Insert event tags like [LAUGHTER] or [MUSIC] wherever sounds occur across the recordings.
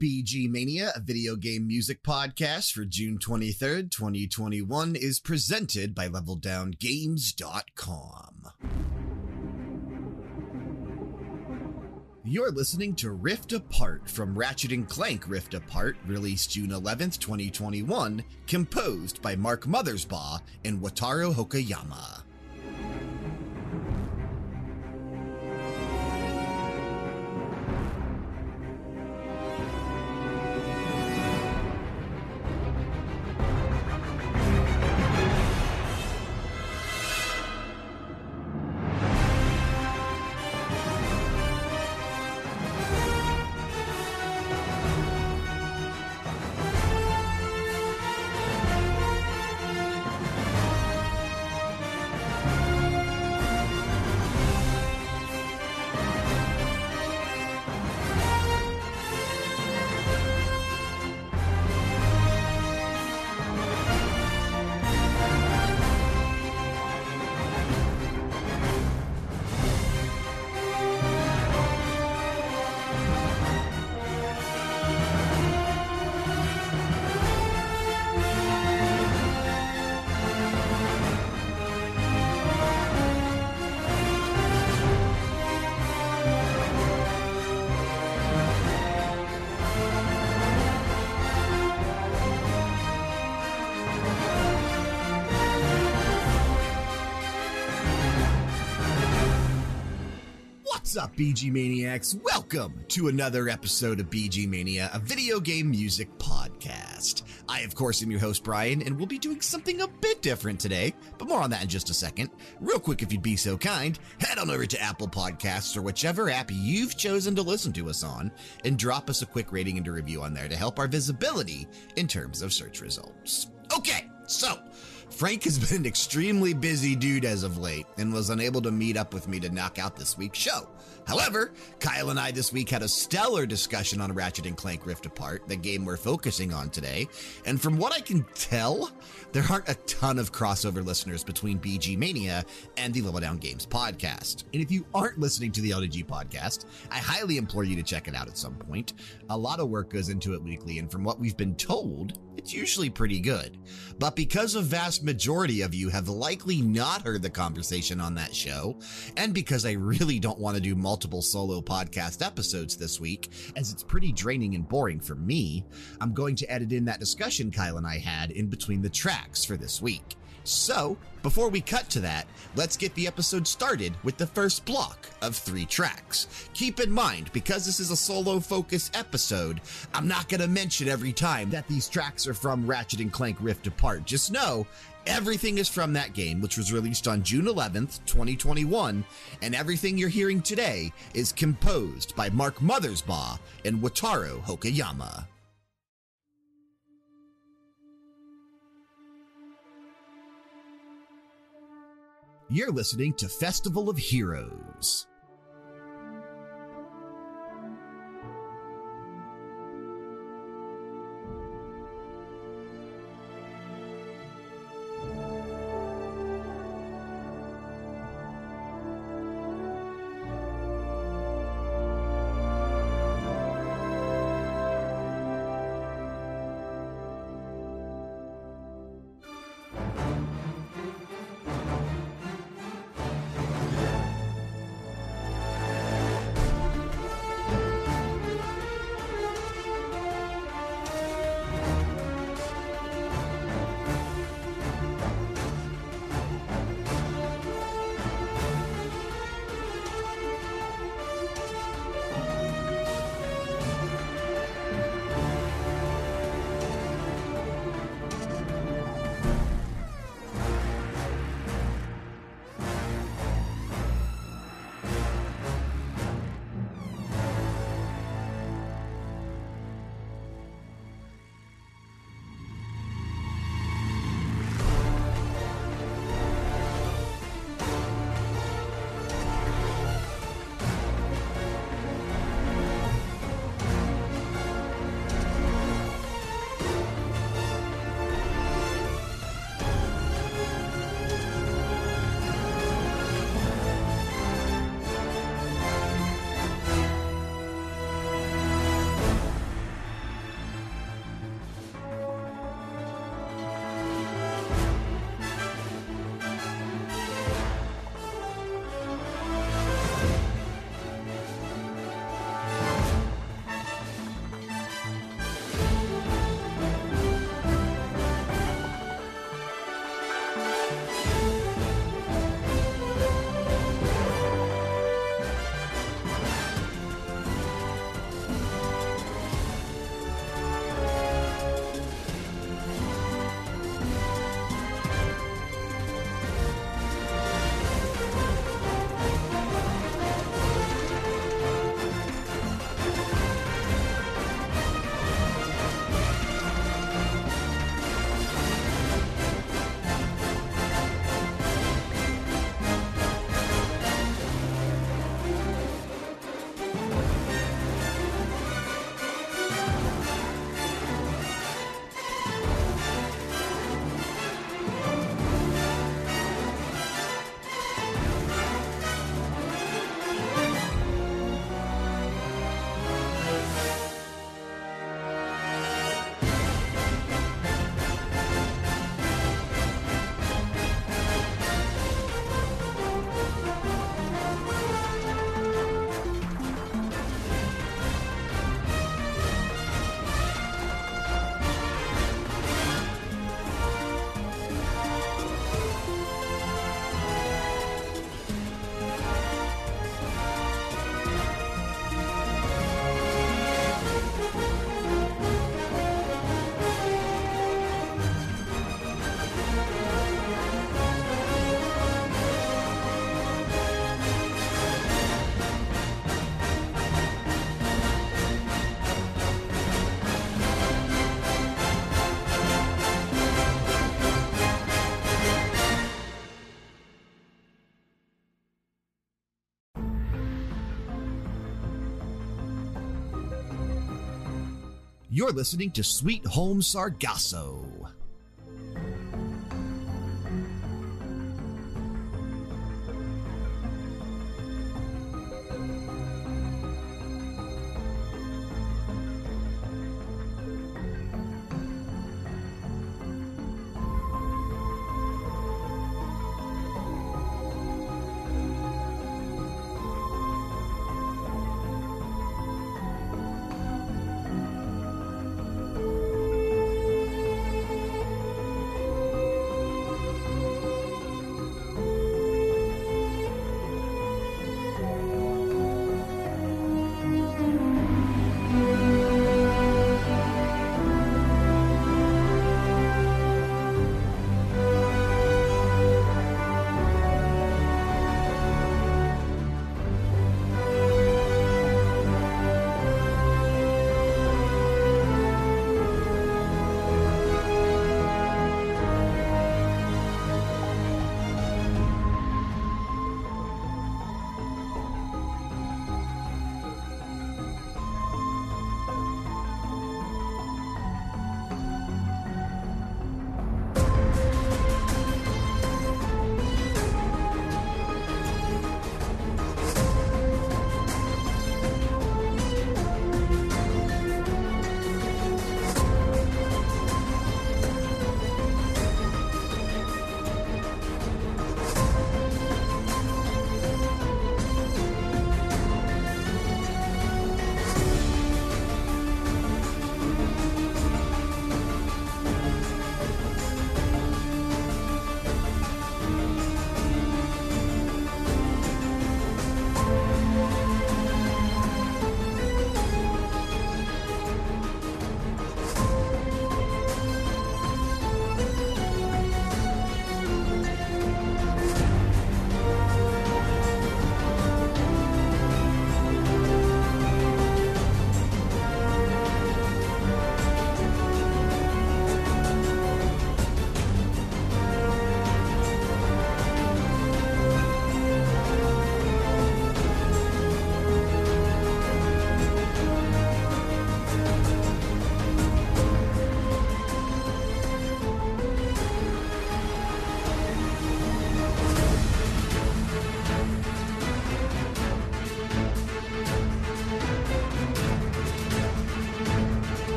BG Mania, a video game music podcast for June 23rd, 2021, is presented by LevelDownGames.com. You're listening to Rift Apart from Ratchet and Clank Rift Apart, released June 11th, 2021, composed by Mark Mothersbaugh and Wataru Hokoyama. BG Maniacs? Welcome to another episode of BG Mania, a video game music podcast. I, of course, am your host, Brian, and we'll be doing something a bit different today, but more on that in just a second. Real quick, if you'd be so kind, head on over to Apple Podcasts or whichever app you've chosen to listen to us on and drop us a quick rating and a review on there to help our visibility in terms of search results. Okay, so Frank has [LAUGHS] been an extremely busy dude as of late and was unable to meet up with me to knock out this week's show. However, Kyle and I this week had a stellar discussion on Ratchet and Clank Rift Apart, the game we're focusing on today. And from what I can tell, there aren't a ton of crossover listeners between BG Mania and the Level Down Games podcast. And if you aren't listening to the LDG podcast, I highly implore you to check it out at some point. A lot of work goes into it weekly, and from what we've been told, it's usually pretty good. But because a vast majority of you have likely not heard the conversation on that show, and because I really don't want to do multiple solo podcast episodes this week, as it's pretty draining and boring for me, I'm going to edit in that discussion Kyle and I had in between the tracks for this week. So, before we cut to that, let's get the episode started with the first block of three tracks. Keep in mind, because this is a solo focus episode, I'm not going to mention every time that these tracks are from Ratchet and Clank Rift Apart. Just know everything is from that game, which was released on June 11th, 2021, and everything you're hearing today is composed by Mark Mothersbaugh and Wataru Hokoyama. You're listening to Festival of Heroes. You're listening to Sweet Home Sargasso.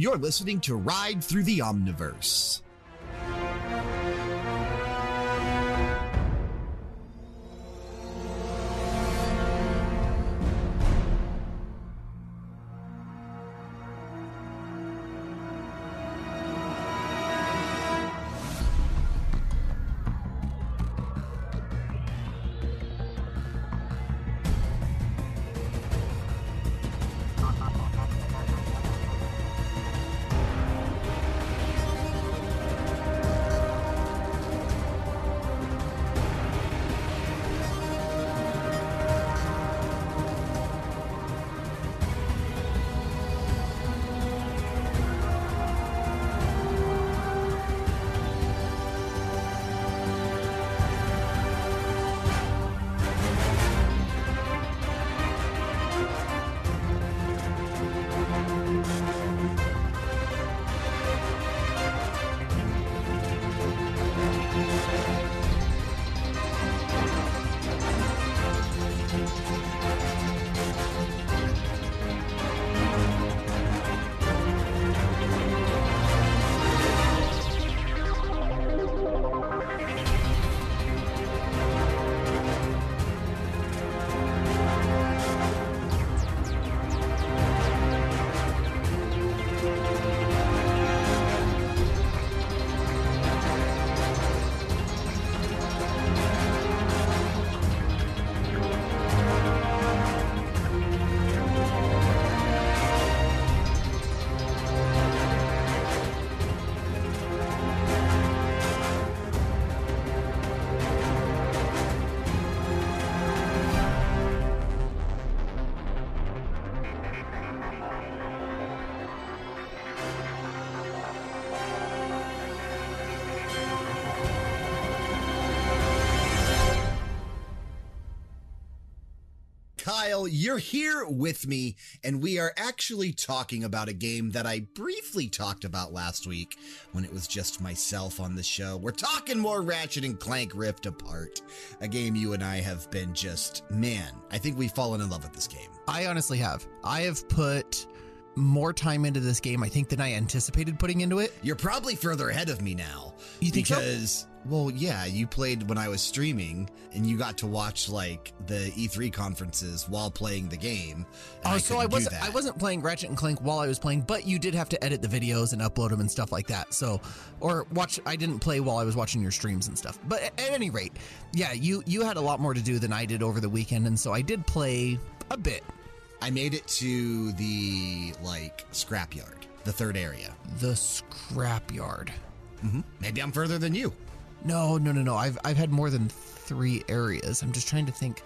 You're listening to Ride Through the Omniverse. Kyle, you're here with me, and we are actually talking about a game that I briefly talked about last week when it was just myself on the show. We're talking more Ratchet and Clank Rift Apart, a game you and I have been just, man, I think we've fallen in love with this game. I honestly have. I have put more time into this game, I think, than I anticipated putting into it. You're probably further ahead of me now. You think so? because, well, yeah, you played when I was streaming, and you got to watch like the E3 conferences while playing the game. Oh, so I wasn't. I wasn't playing Ratchet and Clank while I was playing, but you did have to edit the videos and upload them and stuff like that. So, or watch. I didn't play while I was watching your streams and stuff. But at, at any rate, yeah, you you had a lot more to do than I did over the weekend, and so I did play a bit. I made it to the like scrapyard, the third area. The scrapyard. hmm Maybe I'm further than you. No, no, no, no. I've I've had more than three areas. I'm just trying to think.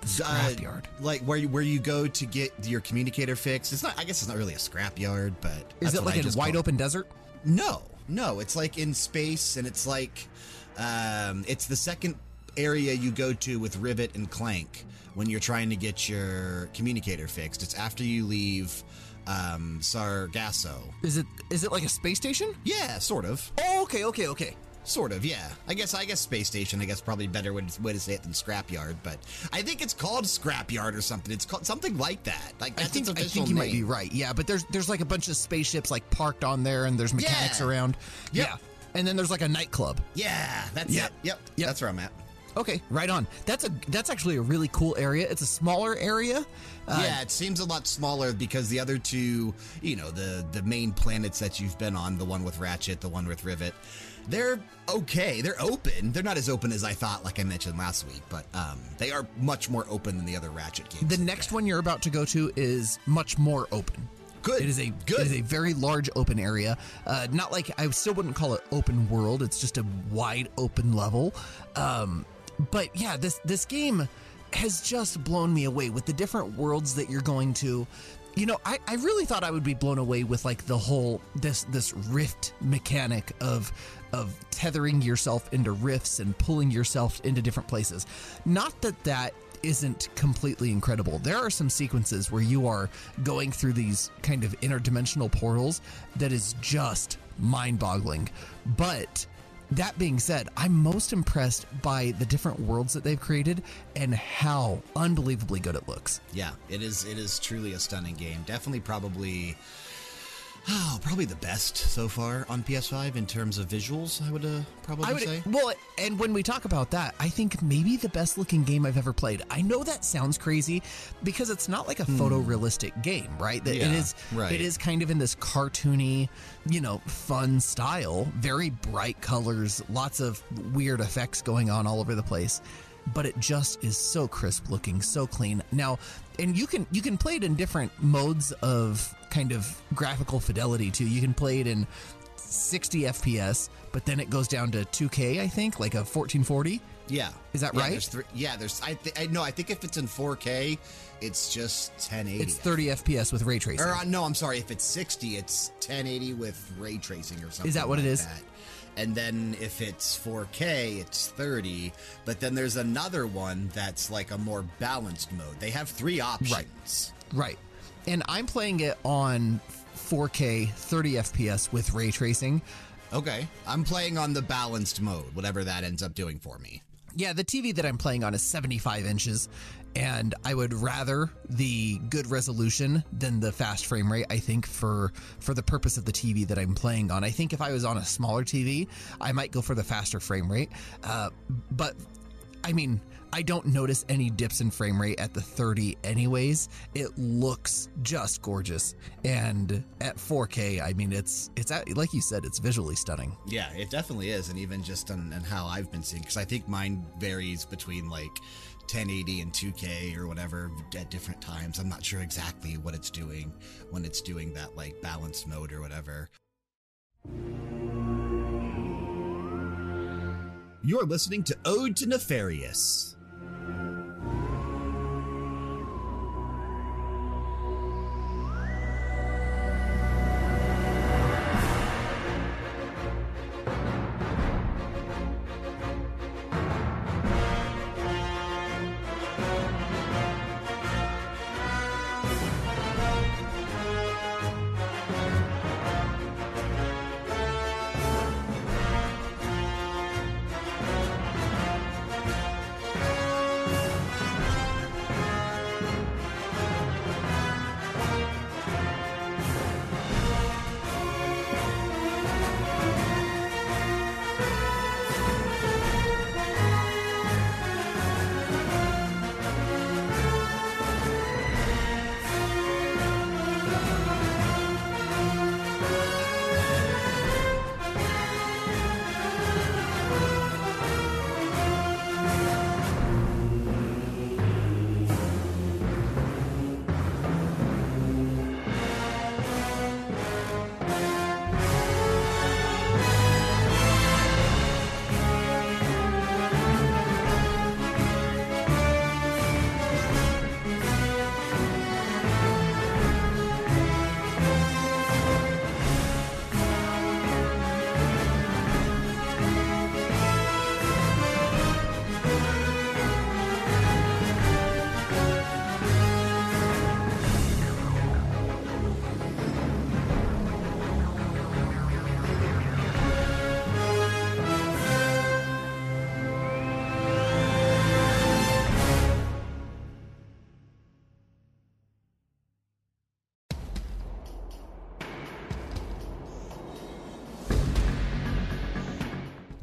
The Uh, scrapyard. like where you, where you go to get your communicator fixed. It's not. I guess it's not really a scrapyard, but Is it like I a just wide it. open desert? No, no. It's like in space, and it's like um, it's the second area you go to with Rivet and Clank when you're trying to get your communicator fixed. It's after you leave um, Sargasso. Is it is it like a space station? Yeah, sort of. Oh, okay, okay, okay. Sort of, yeah. I guess I guess space station. I guess probably better way to, way to say it than scrapyard, but I think it's called scrapyard or something. It's called something like that. Like I think its I think you might be right. Yeah, but there's there's like a bunch of spaceships like parked on there, and there's mechanics Yeah. around. Yep. Yeah, and then there's like a nightclub. Yeah, that's Yep. it. Yep, Yep. that's where I'm at. Okay, right on. That's a that's actually a really cool area. It's a smaller area. Uh, yeah, it seems a lot smaller because the other two, you know, the the main planets that you've been on, the one with Ratchet, the one with Rivet, they're okay. They're open. They're not as open as I thought, like I mentioned last week, but um, they are much more open than the other Ratchet games. The next one you're about to go to is much more open. Good. It is a Good. It is a very large open area. Uh, not like I still wouldn't call it open world. It's just a wide open level. Um, but yeah, this this game has just blown me away with the different worlds that you're going to. You know, I, I really thought I would be blown away with like the whole this this rift mechanic of of tethering yourself into rifts and pulling yourself into different places. Not that that isn't completely incredible. There are some sequences where you are going through these kind of interdimensional portals that is just mind boggling. But that being said, I'm most impressed by the different worlds that they've created and how unbelievably good it looks. Yeah, it is. It is truly a stunning game. Definitely, probably, oh, probably the best so far on PS5 in terms of visuals. I would uh, probably I would say. well, and when we talk about that, I think maybe the best looking game I've ever played. I know that sounds crazy because it's not like a photorealistic game, right? That. Yeah, it is right. it is kind of in this cartoony, you know, fun style, very bright colors, lots of weird effects going on all over the place. But it just is so crisp looking, so clean. Now, and you can you can play it in different modes of kind of graphical fidelity too. You can play it in 60 FPS, but then it goes down to 2K, I think, like a 1440. Yeah, Is that Yeah, right? There's three, yeah, there's. I, th- I no. I think if it's in 4K, it's just 1080. It's 30 FPS with ray tracing. Or uh, no, I'm sorry. If it's 60, it's 1080 with ray tracing or something. Is that what it like is? that. And then if it's 4K, it's 30. But then there's another one that's like a more balanced mode. They have three options. Right. Right. And I'm playing it on 4K 30 FPS with ray tracing. Okay. I'm playing on the balanced mode, whatever that ends up doing for me. Yeah, the TV that I'm playing on is 75 inches, and I would rather the good resolution than the fast frame rate. I think for for the purpose of the TV that I'm playing on, I think if I was on a smaller TV, I might go for the faster frame rate. Uh, but I mean, I don't notice any dips in frame rate at the 30 anyways. It looks just gorgeous. And at 4K, I mean it's it's at- like you said, it's visually stunning. Yeah, it definitely is. And even just on, on how I've been seeing, because I think mine varies between like 1080 and 2K or whatever at different times. I'm not sure exactly what it's doing when it's doing that like balanced mode or whatever. You're listening to Ode to Nefarious.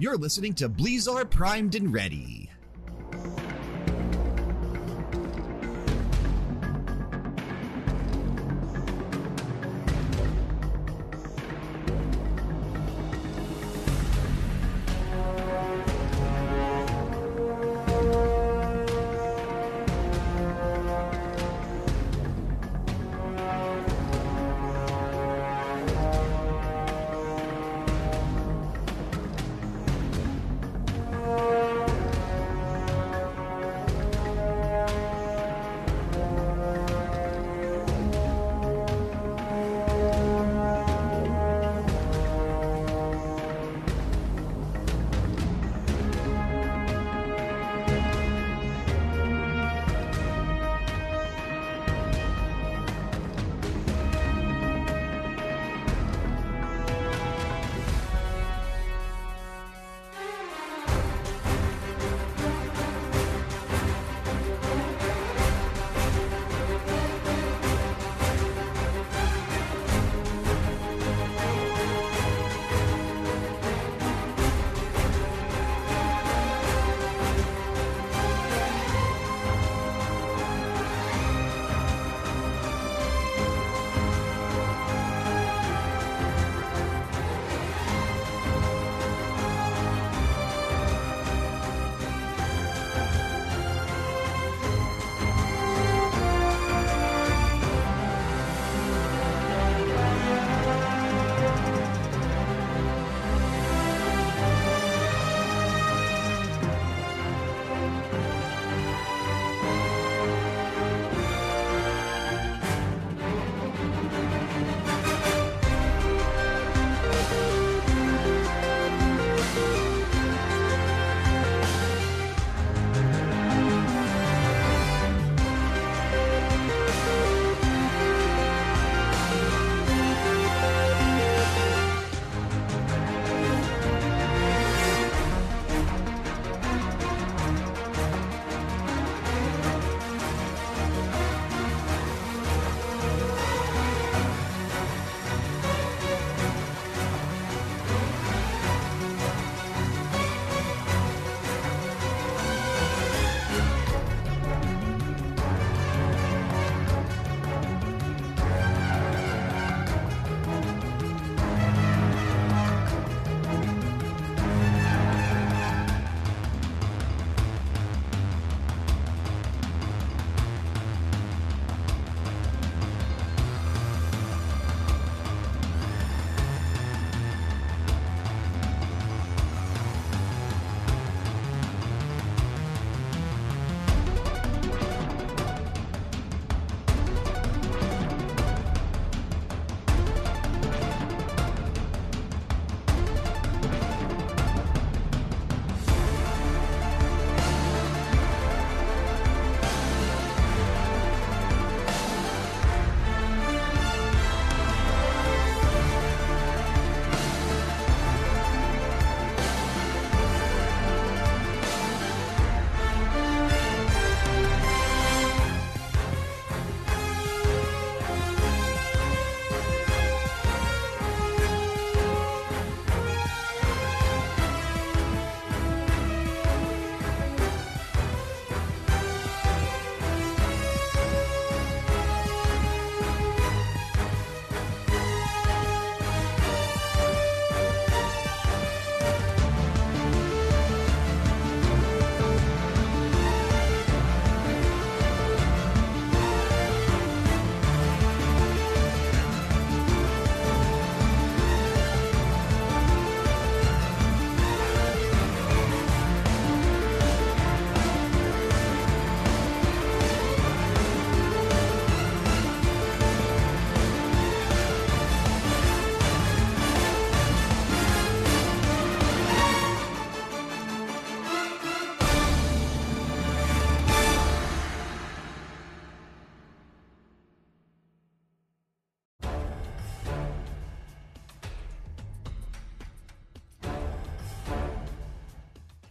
You're listening to Blizar Primed and Ready.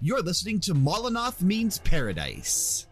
You're listening to Molinoth Means Paradise.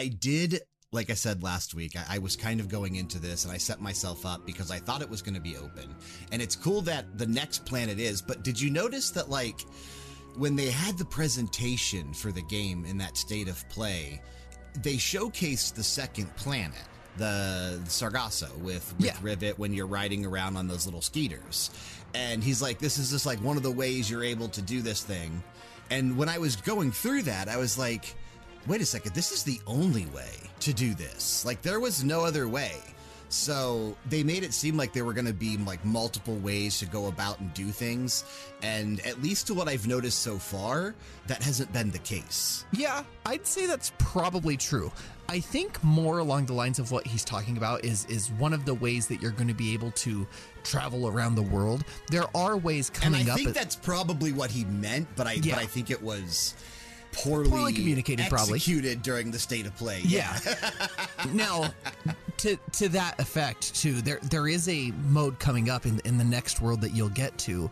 I did, like I said last week, I, I was kind of going into this and I set myself up because I thought it was going to be open. And it's cool that the next planet is, but did you notice that, like, when they had the presentation for the game in that state of play, they showcased the second planet, the, Sargasso, with, with Yeah. Rivet when you're riding around on those little skeeters. And he's like, this is just like one of the ways you're able to do this thing. And when I was going through that, I was like, wait a second, this is the only way to do this. Like, there was no other way. So they made it seem like there were going to be like multiple ways to go about and do things. And at least to what I've noticed so far, that hasn't been the case. Yeah, I'd say that's probably true. I think more along the lines of what he's talking about is is one of the ways that you're going to be able to travel around the world. There are ways And coming I up. I think at- that's probably what he meant, but I Yeah. but I think it was poorly, Poorly communicated, probably. executed during the state of play. Yeah. [LAUGHS] now, to to that effect too, there there is a mode coming up in in the next world that you'll get to,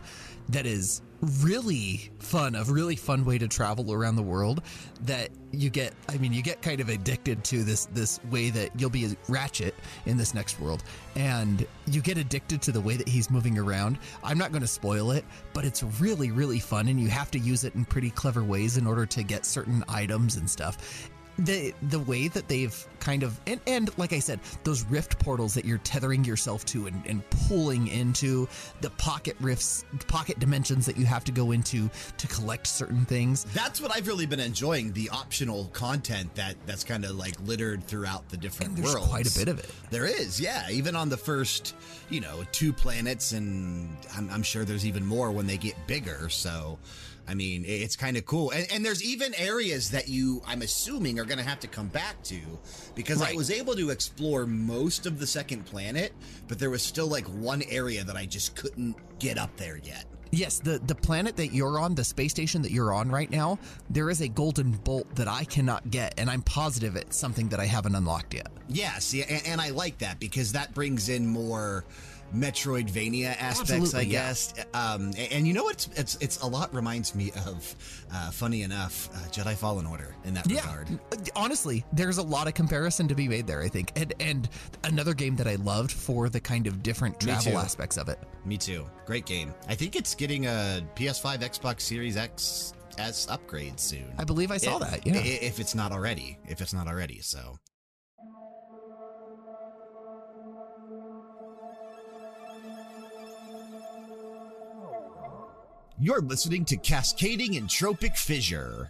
that is really fun. A really fun way to travel around the world. That you get. I mean, you get kind of addicted to this this way that you'll be a Ratchet in this next world, and you get addicted to the way that he's moving around. I'm not going to spoil it, but it's really really fun, and you have to use it in pretty clever ways in order to get certain items and stuff the the way that they've kind of and, and like I said, those rift portals that you're tethering yourself to and, and pulling into the pocket rifts, pocket dimensions that you have to go into to collect certain things. That's what I've really been enjoying the optional content that that's kind of like littered throughout the different And there's worlds. quite a bit of it. There is, yeah. Even on the first, you know, two planets, and I'm, I'm sure there's even more when they get bigger. So, I mean, it's kind of cool. And, and there's even areas that you, I'm assuming, are going to have to come back to because I was able to explore most of the second planet, but there was still like one area that I just couldn't get up there yet. Yes, the the planet that you're on, the space station that you're on right now, there is a golden bolt that I cannot get, and I'm positive it's something that I haven't unlocked yet. Yes, yeah, and, and I like that because that brings in more Metroidvania aspects, I Absolutely, yeah. guess. Um, and, you know what? It's it's a lot reminds me of, uh, funny enough, uh, Jedi Fallen Order in that regard. honestly, there's a lot of comparison to be made there. I think, and and another game that I loved for the kind of different travel aspects of it. Me too. Great game. I think it's getting a PS5, Xbox Series X S upgrade soon. I believe I saw If- that. Yeah. If it's not already, if it's not already, so. You're listening to Cascading Entropic Fissure.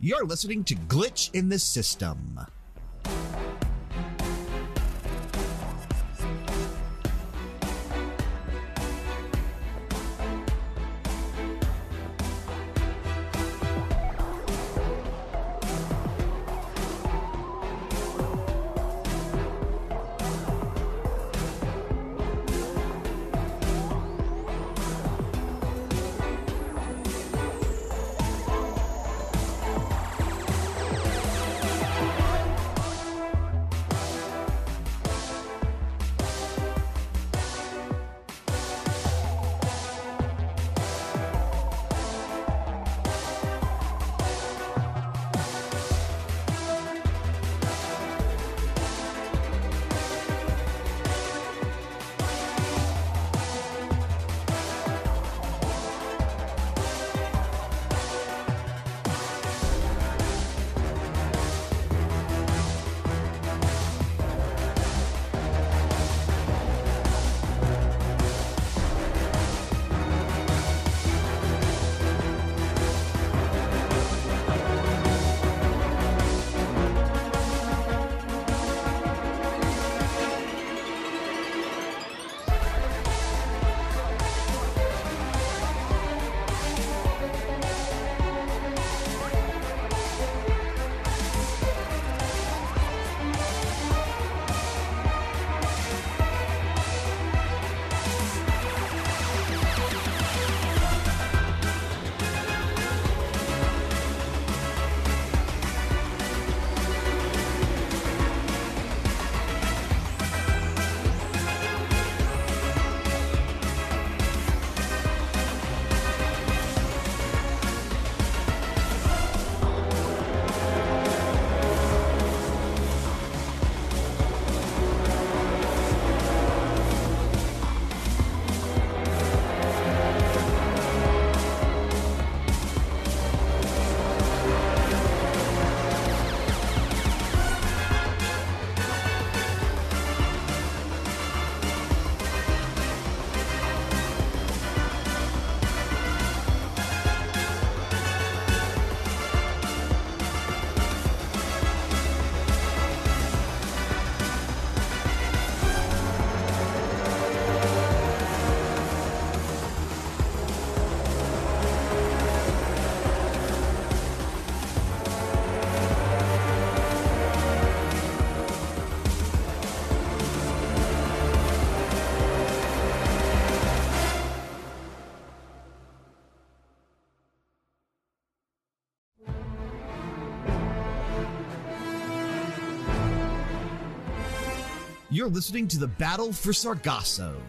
You're listening to Glitch in the System. You're listening to the Battle for Sargasso.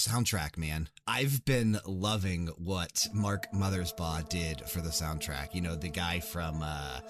Soundtrack, man. I've been loving what Mark Mothersbaugh did for the soundtrack. You know, the guy from uh,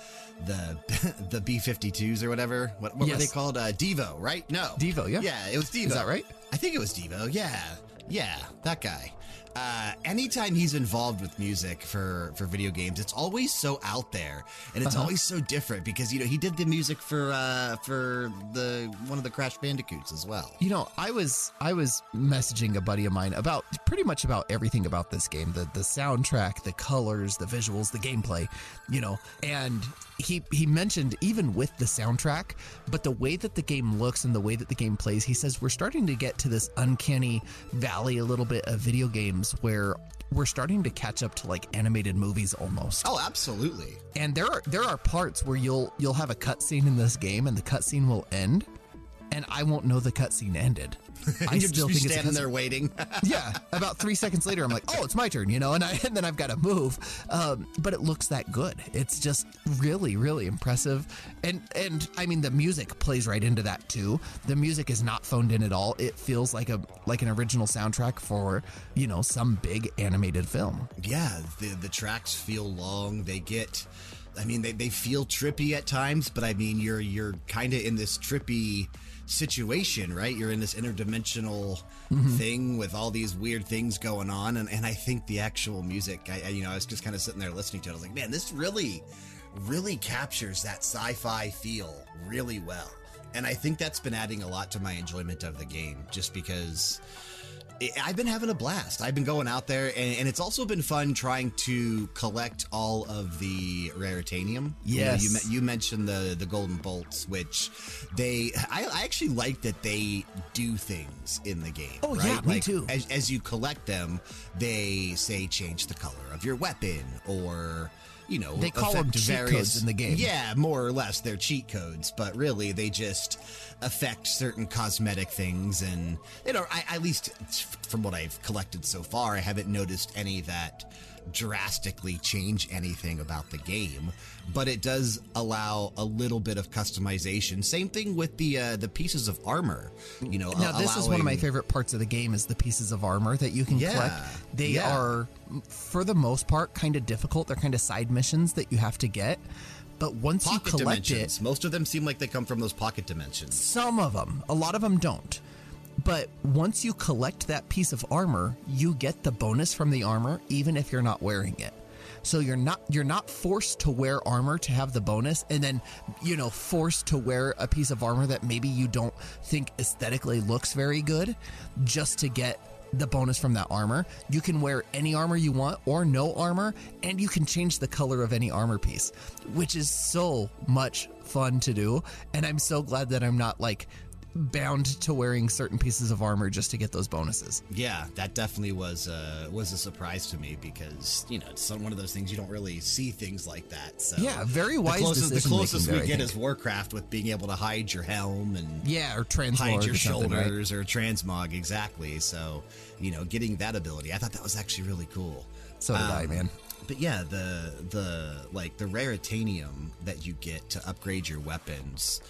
the [LAUGHS] the B 52s or whatever. What, what were they called? Uh, Devo, right? No. Devo, yeah. Yeah, it was Devo. Is that right? I think it was Devo. Yeah. Yeah, that guy. Uh, anytime he's involved with music for, for video games, it's always so out there and it's Uh-huh. always so different because you know he did the music for uh, for the one of the Crash Bandicoots as well. You know, I was I was messaging a buddy of mine about pretty much about everything about this game the the soundtrack, the colors, the visuals, the gameplay. You know, and he he mentioned even with the soundtrack, but the way that the game looks and the way that the game plays, he says we're starting to get to this uncanny valley a little bit of video games where we're starting to catch up to like animated movies almost. Oh, absolutely. And there are there are parts where you'll you'll have a cutscene in this game and the cutscene will end, and I won't know the cutscene ended. [LAUGHS] I You'll still just think it's standing cutscene. there waiting. [LAUGHS] yeah, about three seconds later, I'm like, oh, it's my turn, you know, and I and then I've got to move. Um, but it looks that good. It's just really, really impressive, and and I mean the music plays right into that too. The music is not phoned in at all. It feels like a like an original soundtrack for you know some big animated film. yeah, the the tracks feel long. They get I mean they, they feel trippy at times, but I mean you're you're kind of in this trippy situation, right? You're in this interdimensional mm-hmm. thing with all these weird things going on and, and I think the actual music I, I you know I was just kind of sitting there listening to it. I was like, "Man, this really really captures that sci-fi feel really well." And I think that's been adding a lot to my enjoyment of the game just because I've been having a blast. I've been going out there, and, and it's also been fun trying to collect all of the raritanium. You know, you, you mentioned the the golden bolts, which they I, I actually like that they do things in the game. Oh, right? yeah, me too. As, as you collect them, they say change the color of your weapon, or you know They call 'em affect cheat codes in the game. Yeah, more or less, they're cheat codes, but really they just affect certain cosmetic things. And, you know, I, at least from what I've collected so far, I haven't noticed any that drastically change anything about the game, but it does allow a little bit of customization. Same thing with the uh, the pieces of armor. You know, Now, this is one of my favorite parts of the game is the pieces of armor that you can Yeah, collect. They yeah. are, for the most part, kind of difficult. They're kind of side missions that you have to get. But once Pocket you collect dimensions. it, Most of them seem like they come from those pocket dimensions. some of them, a lot of them don't. But once you collect that piece of armor, you get the bonus from the armor, even if you're not wearing it. So you're not you're not forced to wear armor to have the bonus, and then you know forced to wear a piece of armor that maybe you don't think aesthetically looks very good, just to get the bonus from that armor. You can wear any armor you want or no armor, and you can change the color of any armor piece, which is so much fun to do. And I'm so glad that I'm not like bound to wearing certain pieces of armor just to get those bonuses. Yeah, that definitely was uh, was a surprise to me because you know it's one of those things you don't really see things like that. So Yeah, very wise The closest, the closest we I get is Warcraft with being able to hide your helm and Yeah, or transmog hide your or something, right? shoulders or transmog exactly. So you know, getting that ability, I thought that was actually really cool. So did I, Um, man. But yeah, the the like the raritanium that you get to upgrade your weapons.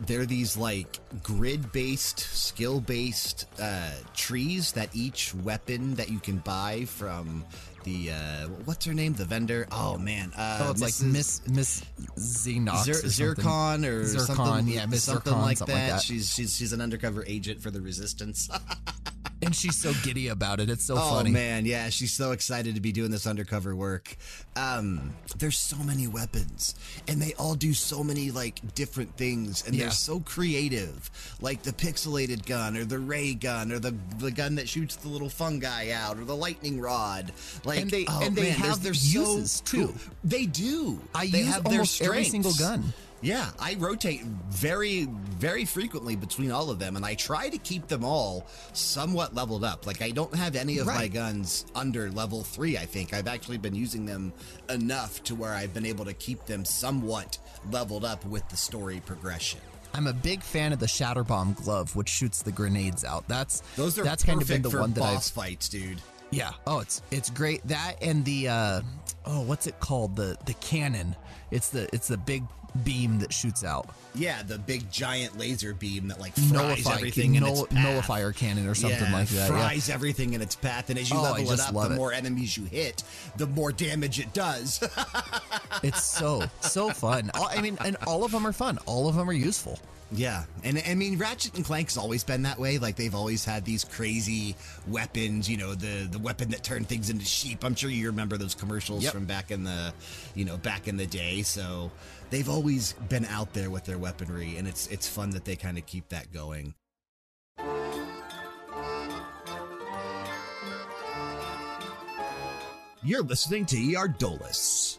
They're these like grid based, skill based uh, trees that each weapon that you can buy from the uh, what's her name? The vendor. Oh man, uh, Oh, it's like Miss Miss Xenox Zer- or. Zurkon or Zurkon, something, yeah, Miss something Zurkon, like something that. like that. She's she's she's an undercover agent for the Resistance. [LAUGHS] and she's so giddy about it. It's so Oh funny. Oh man, yeah, she's so excited to be doing this undercover work. Um, there's so many weapons, and they all do so many like different things, and Yeah. they're so creative. Like the pixelated gun, or the ray gun, or the the gun that shoots the little fungi out, or the lightning rod. Like And they- oh, and they man, have they're, they're so uses, too. They do. I they use have their almost every single gun. Yeah, I rotate very, very frequently between all of them, and I try to keep them all somewhat leveled up. Like, I don't have any of my guns under level three, I think. I've actually been using them enough to where I've been able to keep them somewhat leveled up with the story progression. I'm a big fan of the Shatter Bomb glove, which shoots the grenades out. That's Those are that's kind of been the one that I've boss fights, dude. Yeah. Oh, it's it's great. That and the uh oh, what's it called? The the cannon. It's the it's the big beam that shoots out. Yeah, the big giant laser beam that like fries everything in its path. nullifier cannon or something yeah, like that. Yeah. Fries everything in its path, and as you Oh, level it up, the it. more enemies you hit, the more damage it does. [LAUGHS] It's so so fun. I mean, and all of them are fun. All of them are useful. Yeah, and I mean Ratchet and Clank's always been that way. Like they've always had these crazy weapons. You know, the the weapon that turned things into sheep. I'm sure you remember those commercials Yep. from back in the, you know, back in the day. So they've always been out there with their weaponry, and it's it's fun that they kind of keep that going. You're listening to ER Dolus.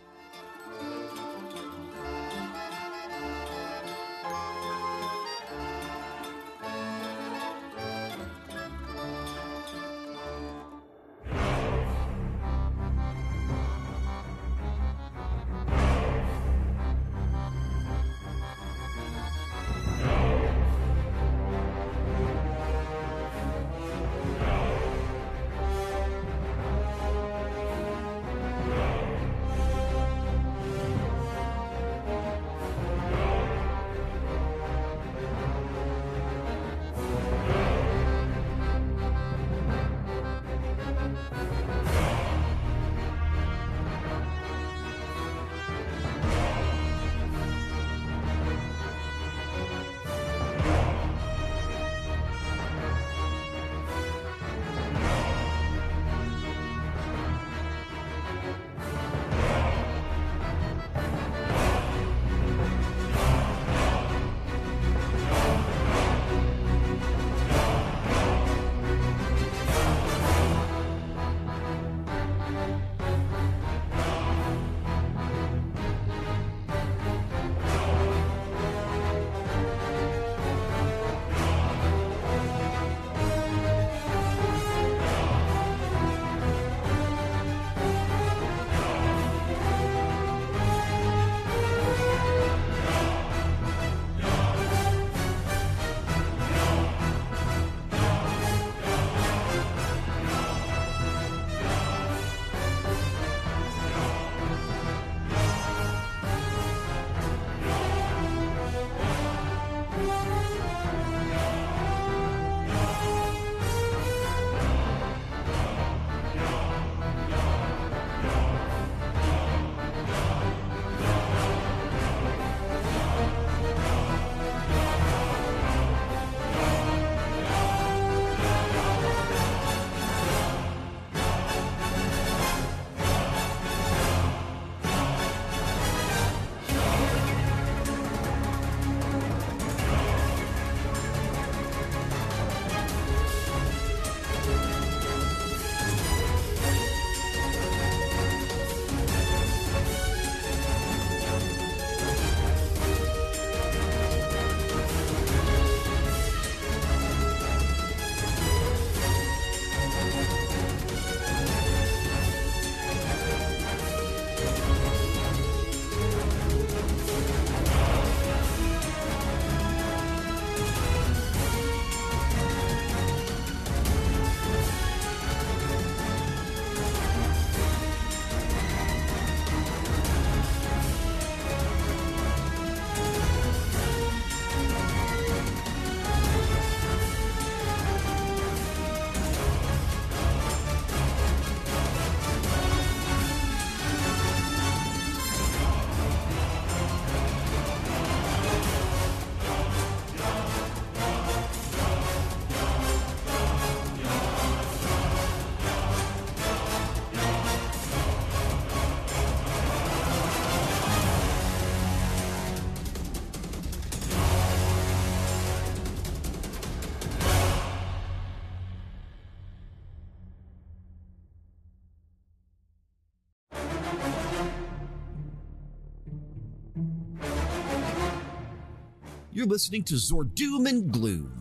You're listening to Zordoom and Gloom.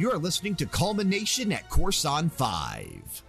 You are listening to Culmination at Corson 5.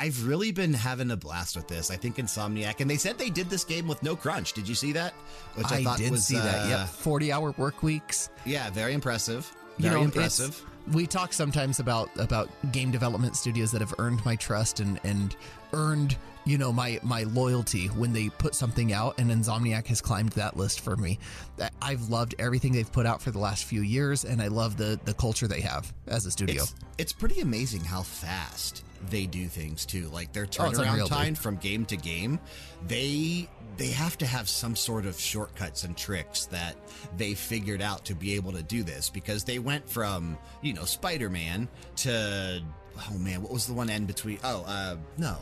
I've really been having a blast with this. I think Insomniac, and they said they did this game with no crunch. Did you see that? Which I, I thought did was see that. uh, Yep, forty-hour work weeks. Yeah, very impressive. You Very know, impressive. We talk sometimes about about game development studios that have earned my trust and and earned you know my my loyalty when they put something out, and Insomniac has climbed that list for me. That- I've loved everything they've put out for the last few years, and I love the the culture they have as a studio. It's, it's pretty amazing how fast they do things too. Like their Oh, turnaround dude. time from game to game, they they have to have some sort of shortcuts and tricks that they figured out to be able to do this because they went from you know Spider-Man to oh man, what was the one end between? Oh, uh, no.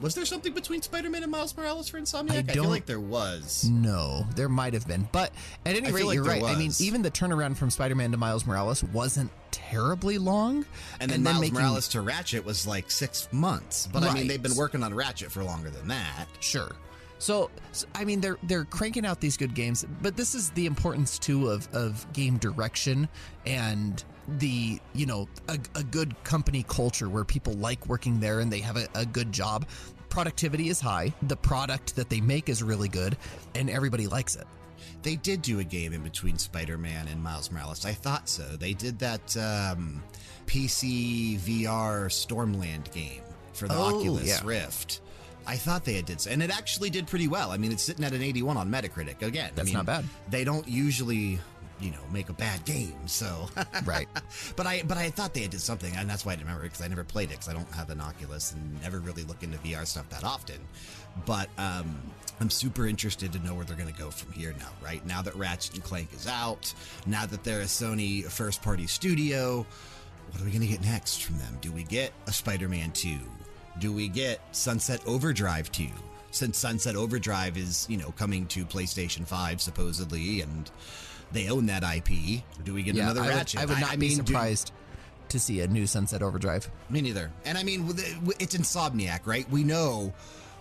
Was there something between Spider-Man and Miles Morales for Insomniac? I, feel don't- like there was. No, there might have been, but at any I rate, like you're right. I mean, even the turnaround from Spider-Man to Miles Morales wasn't terribly long, And then Miles making- Morales to Ratchet was like six months. But I mean, they've been working on Ratchet for longer than that. Sure. So, I mean, they're they're cranking out these good games, but this is the importance too of of game direction and the you know a, a good company culture where people like working there and they have a, a good job. Productivity is high. The product that they make is really good, and everybody likes it. They did do a game in between Spider Man and Miles Morales. I thought so. They did that um, PC VR Stormland game for the Oh, Oculus yeah. Rift. I thought they had did so, and it actually did pretty well. I mean, it's sitting at an 81 on Metacritic. Again, I That's mean, not bad. They don't usually, you know, make a bad game. So, [LAUGHS] Right. but I but I thought they had did something, and that's why I didn't remember because I never played it because I don't have an Oculus and never really look into VR stuff that often. But um, I'm super interested to know where they're going to go from here now. Right now that Ratchet and Clank is out, now that they're a Sony first party studio, what are we going to get next from them? Do we get a Spider-Man 2? Do we get Sunset Overdrive 2? Since Sunset Overdrive is, you know, coming to PlayStation 5 supposedly, and they own that IP. Do we get Yeah, another I would, Ratchet? I would not be mean, do- surprised to see a new Sunset Overdrive. me neither. And I mean, with it- with- it's Insomniac, right? We know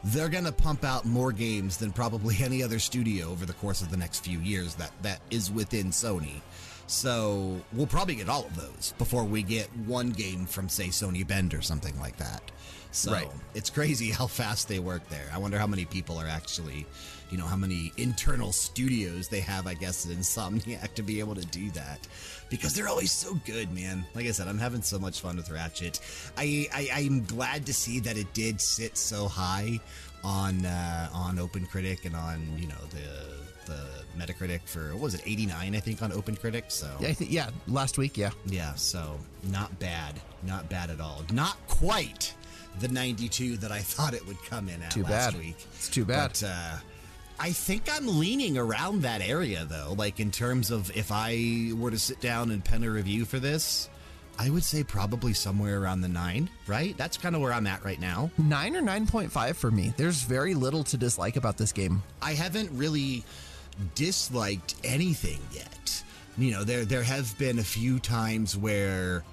they're going to pump out more games than probably [LAUGHS] any other studio over the course of the next few years that, that is within Sony. So we'll probably get all of those before we get one game from, say, Sony Bend or something like that. So Right. it's crazy [LAUGHS] how fast they work there. I wonder how many people are actually, you know, how many internal studios they have, I guess, at Insomniac to be able to do that. Because they're always so good, man. Like I said, I'm having so much fun with Ratchet. I, I I'm glad to see that it did sit so high on uh, on OpenCritic and on you know the the Metacritic for what was it 89 I think on OpenCritic. So Yeah, yeah, last week, yeah. yeah, so not bad. Not bad at all. Not quite the 92 that I [LAUGHS] thought it would come in at Too last bad. week. It's too bad. But uh, I think I'm leaning around that area, though. Like, in terms of if I were to sit down and pen a review for this, I would say probably somewhere around the nine, right? That's kind of where I'm at right now. Nine or nine point five for me. There's very little to dislike about this game. I haven't really disliked anything yet. You know, there there have been a few times where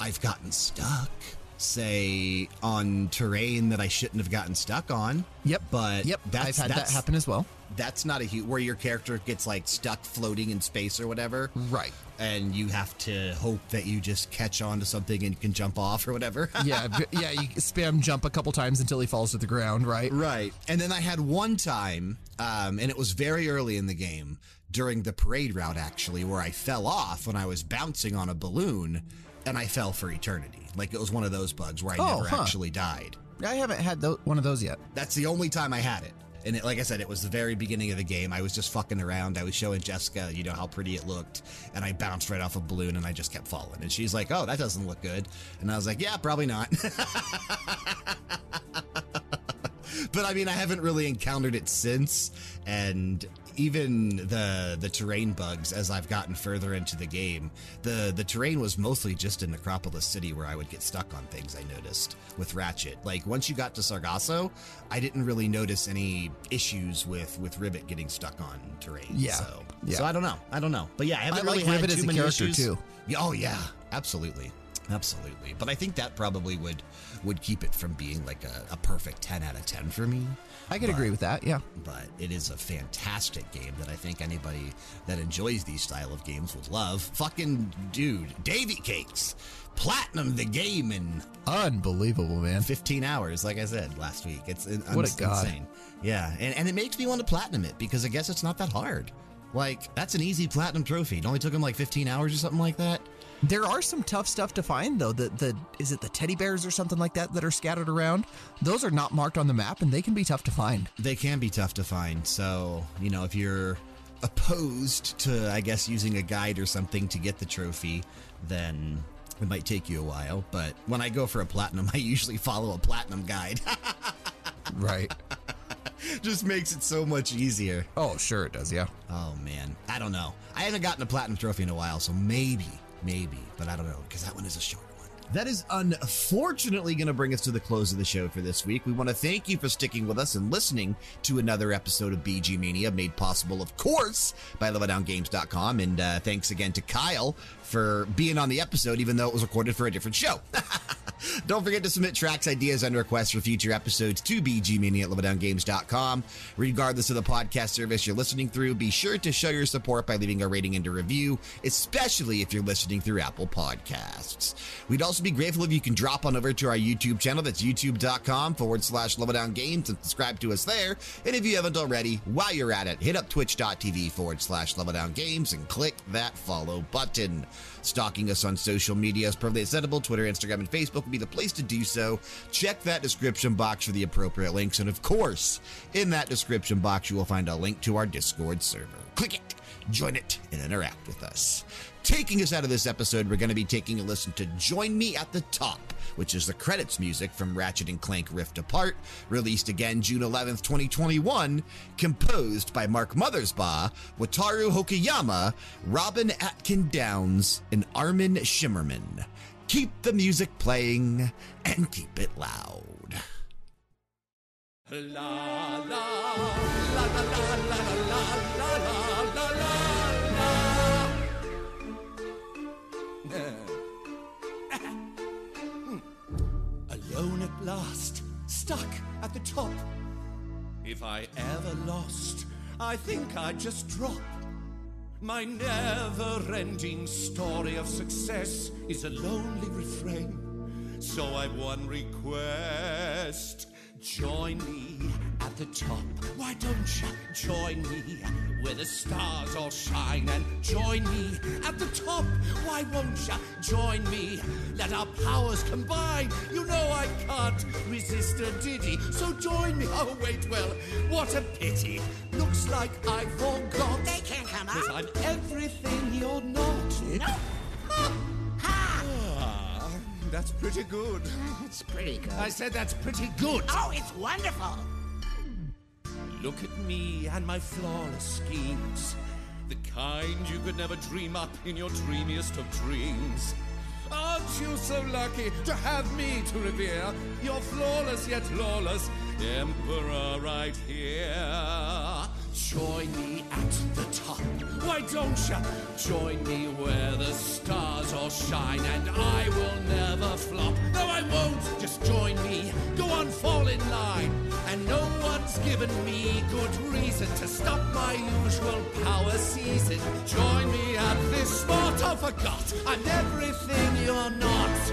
I've gotten stuck, say on terrain that I shouldn't have gotten stuck on. Yep. But Yep. that's, I've had that happen as well. That's not a huge where your character gets like stuck floating in space or whatever. Right. And you have to hope that you just catch on to something and can jump off or whatever. [LAUGHS] Yeah, yeah. You spam jump a couple times until he falls to the ground. Right. Right. And then I had one time, um, and it was very early in the game during the parade route, actually, where I fell off when I was bouncing on a balloon and I fell for eternity. Like it was one of those bugs where I Oh, never huh. actually died. I haven't had one of those yet. That's the only time I had it. And it, like I said, it was the very beginning of the game. I was just fucking around. I was showing Jessica, you know, how pretty it looked. And I bounced right off a balloon and I just kept falling. And she's like, oh, that doesn't look good. And I was like, yeah, probably not. [LAUGHS] but I mean, I haven't really encountered it since. And even the the terrain bugs as I've gotten further into the game, the the terrain was mostly just in Necropolis City where I would get stuck on things. I noticed with Ratchet. Like once you got to Sargasso, I didn't really notice any issues with with Rivet getting stuck on terrain. Yeah, So, yeah. so I don't know. I don't know. But yeah, I haven't I really like had Rivet too as a many character, issues. too. Oh yeah, absolutely. Absolutely. But I think that probably would would keep it from being like a, a perfect 10 out of 10 for me. I could agree with that. Yeah. But it is a fantastic game that I think anybody that enjoys these style of games would love. Fucking dude, Davy Cakes, platinum the game in Unbelievable, man. 15 hours, like I said last week. It's in- What a god. insane. Yeah, and, and it makes me want to platinum it because I guess it's not that hard. Like, that's an easy platinum trophy. It only took him like 15 hours or something like that. There are some tough stuff to find though. The the is it the teddy bears or something like that that are scattered around? Those are not marked on the map and they can be tough to find. They can be tough to find. So, you know, if you're opposed to, I guess, using a guide or something to get the trophy, then it might take you a while. But when I go for a platinum, [LAUGHS] I usually follow a platinum guide. [LAUGHS] Right. Just makes it so much easier. oh, sure it does. Yeah. Oh, man. I don't know. I haven't gotten a platinum trophy in a while, so maybe, maybe, but I don't know, because that one is a short one. That is unfortunately going to bring us to the close of the show for this week. We want to thank you for sticking with us and listening to another episode of BG Mania, made possible, of course, by LevelDownGames.com. And uh, thanks again to Kyle for being on the episode, even though it was recorded for a different show. [LAUGHS] Don't forget to submit tracks, ideas, and requests for future episodes to bgmania at leveldowngames.com. Regardless of the podcast service you're listening through, be sure to show your support by leaving a rating and a review, especially if you're listening through Apple Podcasts. We'd also be grateful if you can drop on over to our YouTube channel. That's youtube.com forward slash leveldowngames and subscribe to us there. And if you haven't already, while you're at it, hit up twitch.tv forward slash leveldowngames and click that follow button. Stalking us on social media is perfectly acceptable. Twitter, Instagram, and Facebook would be the place to do so. Check that description box for the appropriate links. And of course, in that description box, you will find a link to our Discord server. Click it, join it, and interact with us. Taking us out of this episode, we're going to be taking a listen to Join Me at the Top, which is the credits music from Ratchet and Clank Rift Apart, released again June 11, 2021, composed by Mark Mothersbaugh, Wataru Hokoyama, Robin Atkin Downes, and Armin Shimerman. Keep the music playing and keep it loud. La, la, la, Alone at last, stuck at the top. If I ever lost, I think I'd just drop. My never ending story of success is a lonely refrain. So I've one request. Join me at the top. Why don't you join me where the stars all shine? And join me at the top. Why won't you join me? Let our powers combine. You know I can't resist a ditty. So join me. Oh, wait, well, what a pity. Looks like I forgot. They can't come Cause. I'm everything you're not. No. Ha! Ha! Ah, that's pretty good. It's pretty good. I said that's pretty good. Oh, it's wonderful. Look at me and my flawless schemes. The kind you could never dream up in your dreamiest of dreams. Aren't you so lucky to have me to revere? Your flawless yet lawless emperor right here. Join me at the top. Why don't you join me where the stars all shine and I will never flop? No, I won't. Just join me. Go on, fall in line. And no one's given me good reason to stop my usual power season. Join me at this spot. I forgot. I'm everything you're not.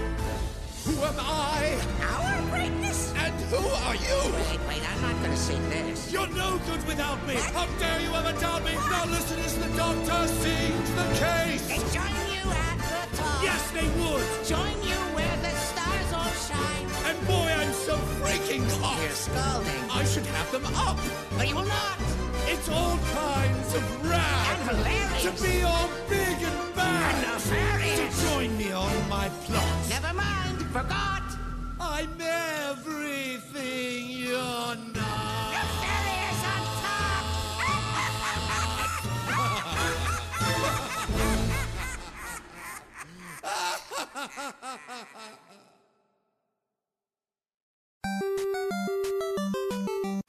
Who am I? Our greatness? And who are you? Wait, wait, I'm not gonna say this. You're no good without me. What? How dare you ever doubt me? Now listen as the doctor sings the case. They join you at the top. Yes, they would. Join you where the stars all shine. And boy, I'm so freaking hot. You're scalding. I should have them up. But you will not. It's all kinds of rad. And hilarious. To be all big and And bad. nefarious. To join me on my plot. Never mind forgot? I'm everything you're not. Your belly is on top! [LAUGHS]